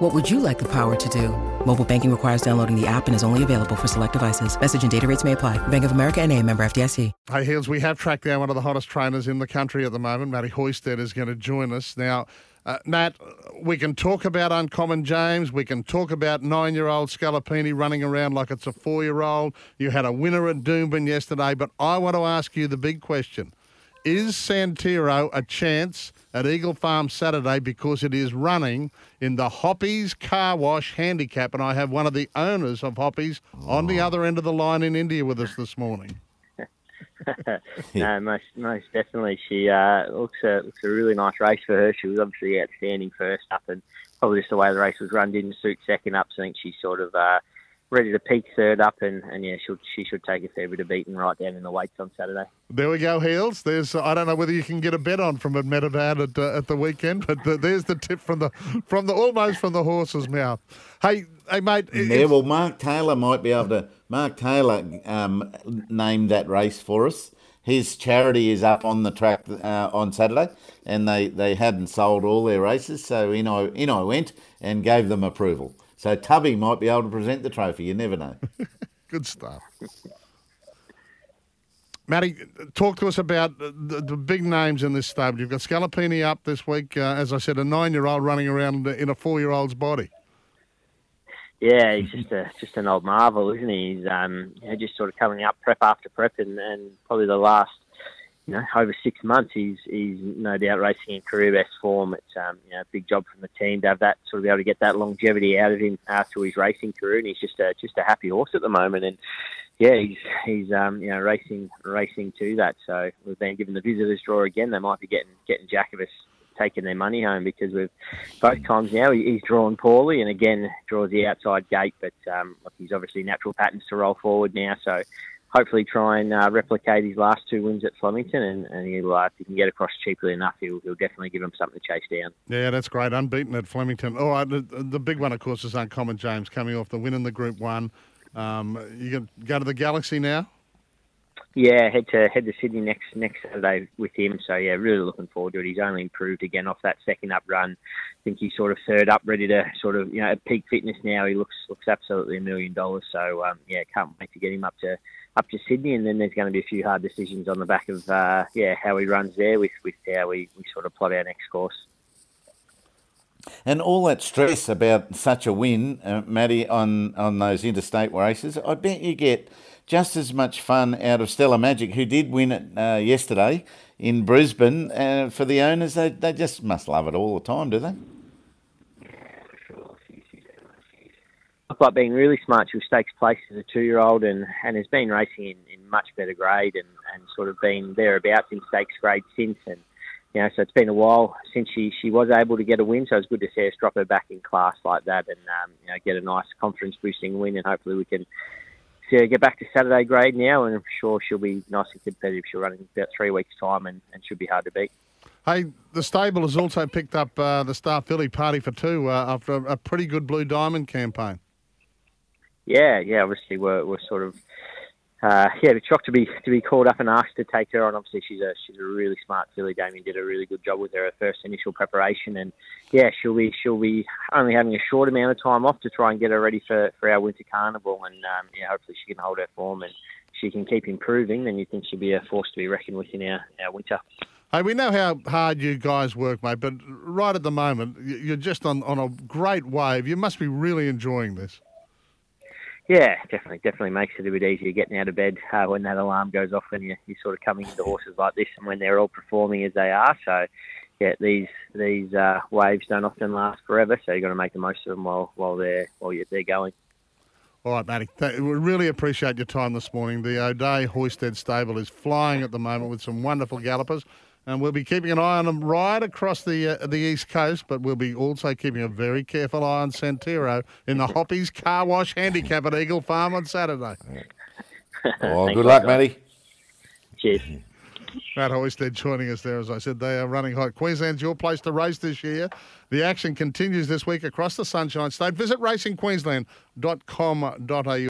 What would you like the power to do? Mobile banking requires downloading the app and is only available for select devices. Message and data rates may apply. Bank of America and a member FDIC. Hey, Heals, we have tracked down one of the hottest trainers in the country at the moment. Matty Hoysted is going to join us. Now, uh, Matt, we can talk about Uncommon James. We can talk about nine year old Scalapini running around like it's a four year old. You had a winner at Doomben yesterday, but I want to ask you the big question Is Santiro a chance at Eagle Farm Saturday because it is running in the Hoppies Car Wash Handicap? And I have one of the owners of Hoppies on the other end of the line in India with us this morning. no, most most definitely. She uh, looks a looks a really nice race for her. She was obviously outstanding first up, and probably just the way the race was run didn't suit second up. So I think she's sort of uh, ready to peak third up, and, and yeah, she she should take a fair bit of beating right down in the weights on Saturday. There we go, Heals. There's I don't know whether you can get a bet on from Ahmedabad at uh, at the weekend, but the, there's the tip from the from the almost from the horse's mouth. Hey, hey, mate. Yeah, well, Mark Taylor might be able to. Mark Taylor um, named that race for us. His charity is up on the track uh, on Saturday, and they, they hadn't sold all their races, so in I, in I went and gave them approval. So Tubby might be able to present the trophy. You never know. Good stuff. Matty, talk to us about the, the, big names in this stable. You've got Scalapini up this week, uh, as I said, a nine-year-old running around in a four-year-old's body. Yeah, he's just a just an old marvel, isn't he? He's um, you know, just sort of coming up prep after prep, and, and probably the last you know over six months, he's he's no doubt racing in career best form. It's um, you know a big job from the team to have that sort of be able to get that longevity out of him after his racing career, and he's just a just a happy horse at the moment, and yeah, he's he's um, you know racing racing to that. So we've been given the visitors draw again. They might be getting getting Jacobus taking their money home because we've both times now he's drawn poorly and again draws the outside gate. But um, look, he's obviously natural patterns to roll forward now, so hopefully try and uh, replicate his last two wins at Flemington, and, and he'll, uh, if he can get across cheaply enough, he'll, he'll definitely give him something to chase down. Yeah, that's great. Unbeaten at Flemington. All right, the, the big one, of course, is Uncommon James coming off the win in the Group One. Um, you can go to the Galaxy now. Yeah, head to head to Sydney next next Saturday with him. So yeah, really looking forward to it. He's only improved again off that second up run. I think he's sort of third up, ready to sort of you know at peak fitness now. He looks looks absolutely a million dollars. So um, yeah, can't wait to get him up to up to Sydney, and then there's going to be a few hard decisions on the back of uh, yeah how he runs there with with how we, we sort of plot our next course. And all that stress about such a win, uh, Matty, on, on those interstate races, I bet you get just as much fun out of Stella Magic, who did win it uh, yesterday in Brisbane. Uh, for the owners, they, they just must love it all the time, do they? Like being really smart, she stakes place as a two-year-old and, and has been racing in, in much better grade and, and sort of been thereabouts in stakes grade since. And you know, so it's been a while since she, she was able to get a win. So it's good to see us drop her back in class like that and um, you know get a nice confidence boosting win. And hopefully we can to get back to Saturday grade now, and I'm sure she'll be nice and competitive. She'll run in about three weeks' time, and, and should be hard to beat. Hey, the stable has also picked up uh, the Star Filly Party for Two uh, after a, a, pretty good Blue Diamond campaign. Yeah, yeah. Obviously, we're, we're sort of uh, yeah, it's shocked to be to be called up and asked to take her on. Obviously, she's a she's a really smart filly. Damien did a really good job with her, first initial preparation, and yeah, she'll be she'll be only having a short amount of time off to try and get her ready for, for our winter carnival, and um, yeah, hopefully she can hold her form and she can keep improving. Then you think she'll be a force to be reckoned with in our, our winter. Hey, we know how hard you guys work, mate, but right at the moment, you're just on, on a great wave. You must be really enjoying this. Yeah, definitely, definitely makes it a bit easier getting out of bed uh, when that alarm goes off when you, you're sort of coming into horses like this and when they're all performing as they are. So, yeah, these these uh, waves don't often last forever, so you've got to make the most of them while while they're while they're going. All right, Matty. We really appreciate your time this morning. The O'Day Hoysted stable is flying at the moment with some wonderful gallopers and we'll be keeping an eye on them right across the uh, the east coast. But we'll be also keeping a very careful eye on Santiro in the Hoppies Car Wash Handicap at Eagle Farm on Saturday. oh, good luck, Matty. Cheers. Matt Hoysted joining us there. As I said, they are running hot. Queensland's your place to race this year. The action continues this week across the Sunshine State. Visit racingqueensland.com.au.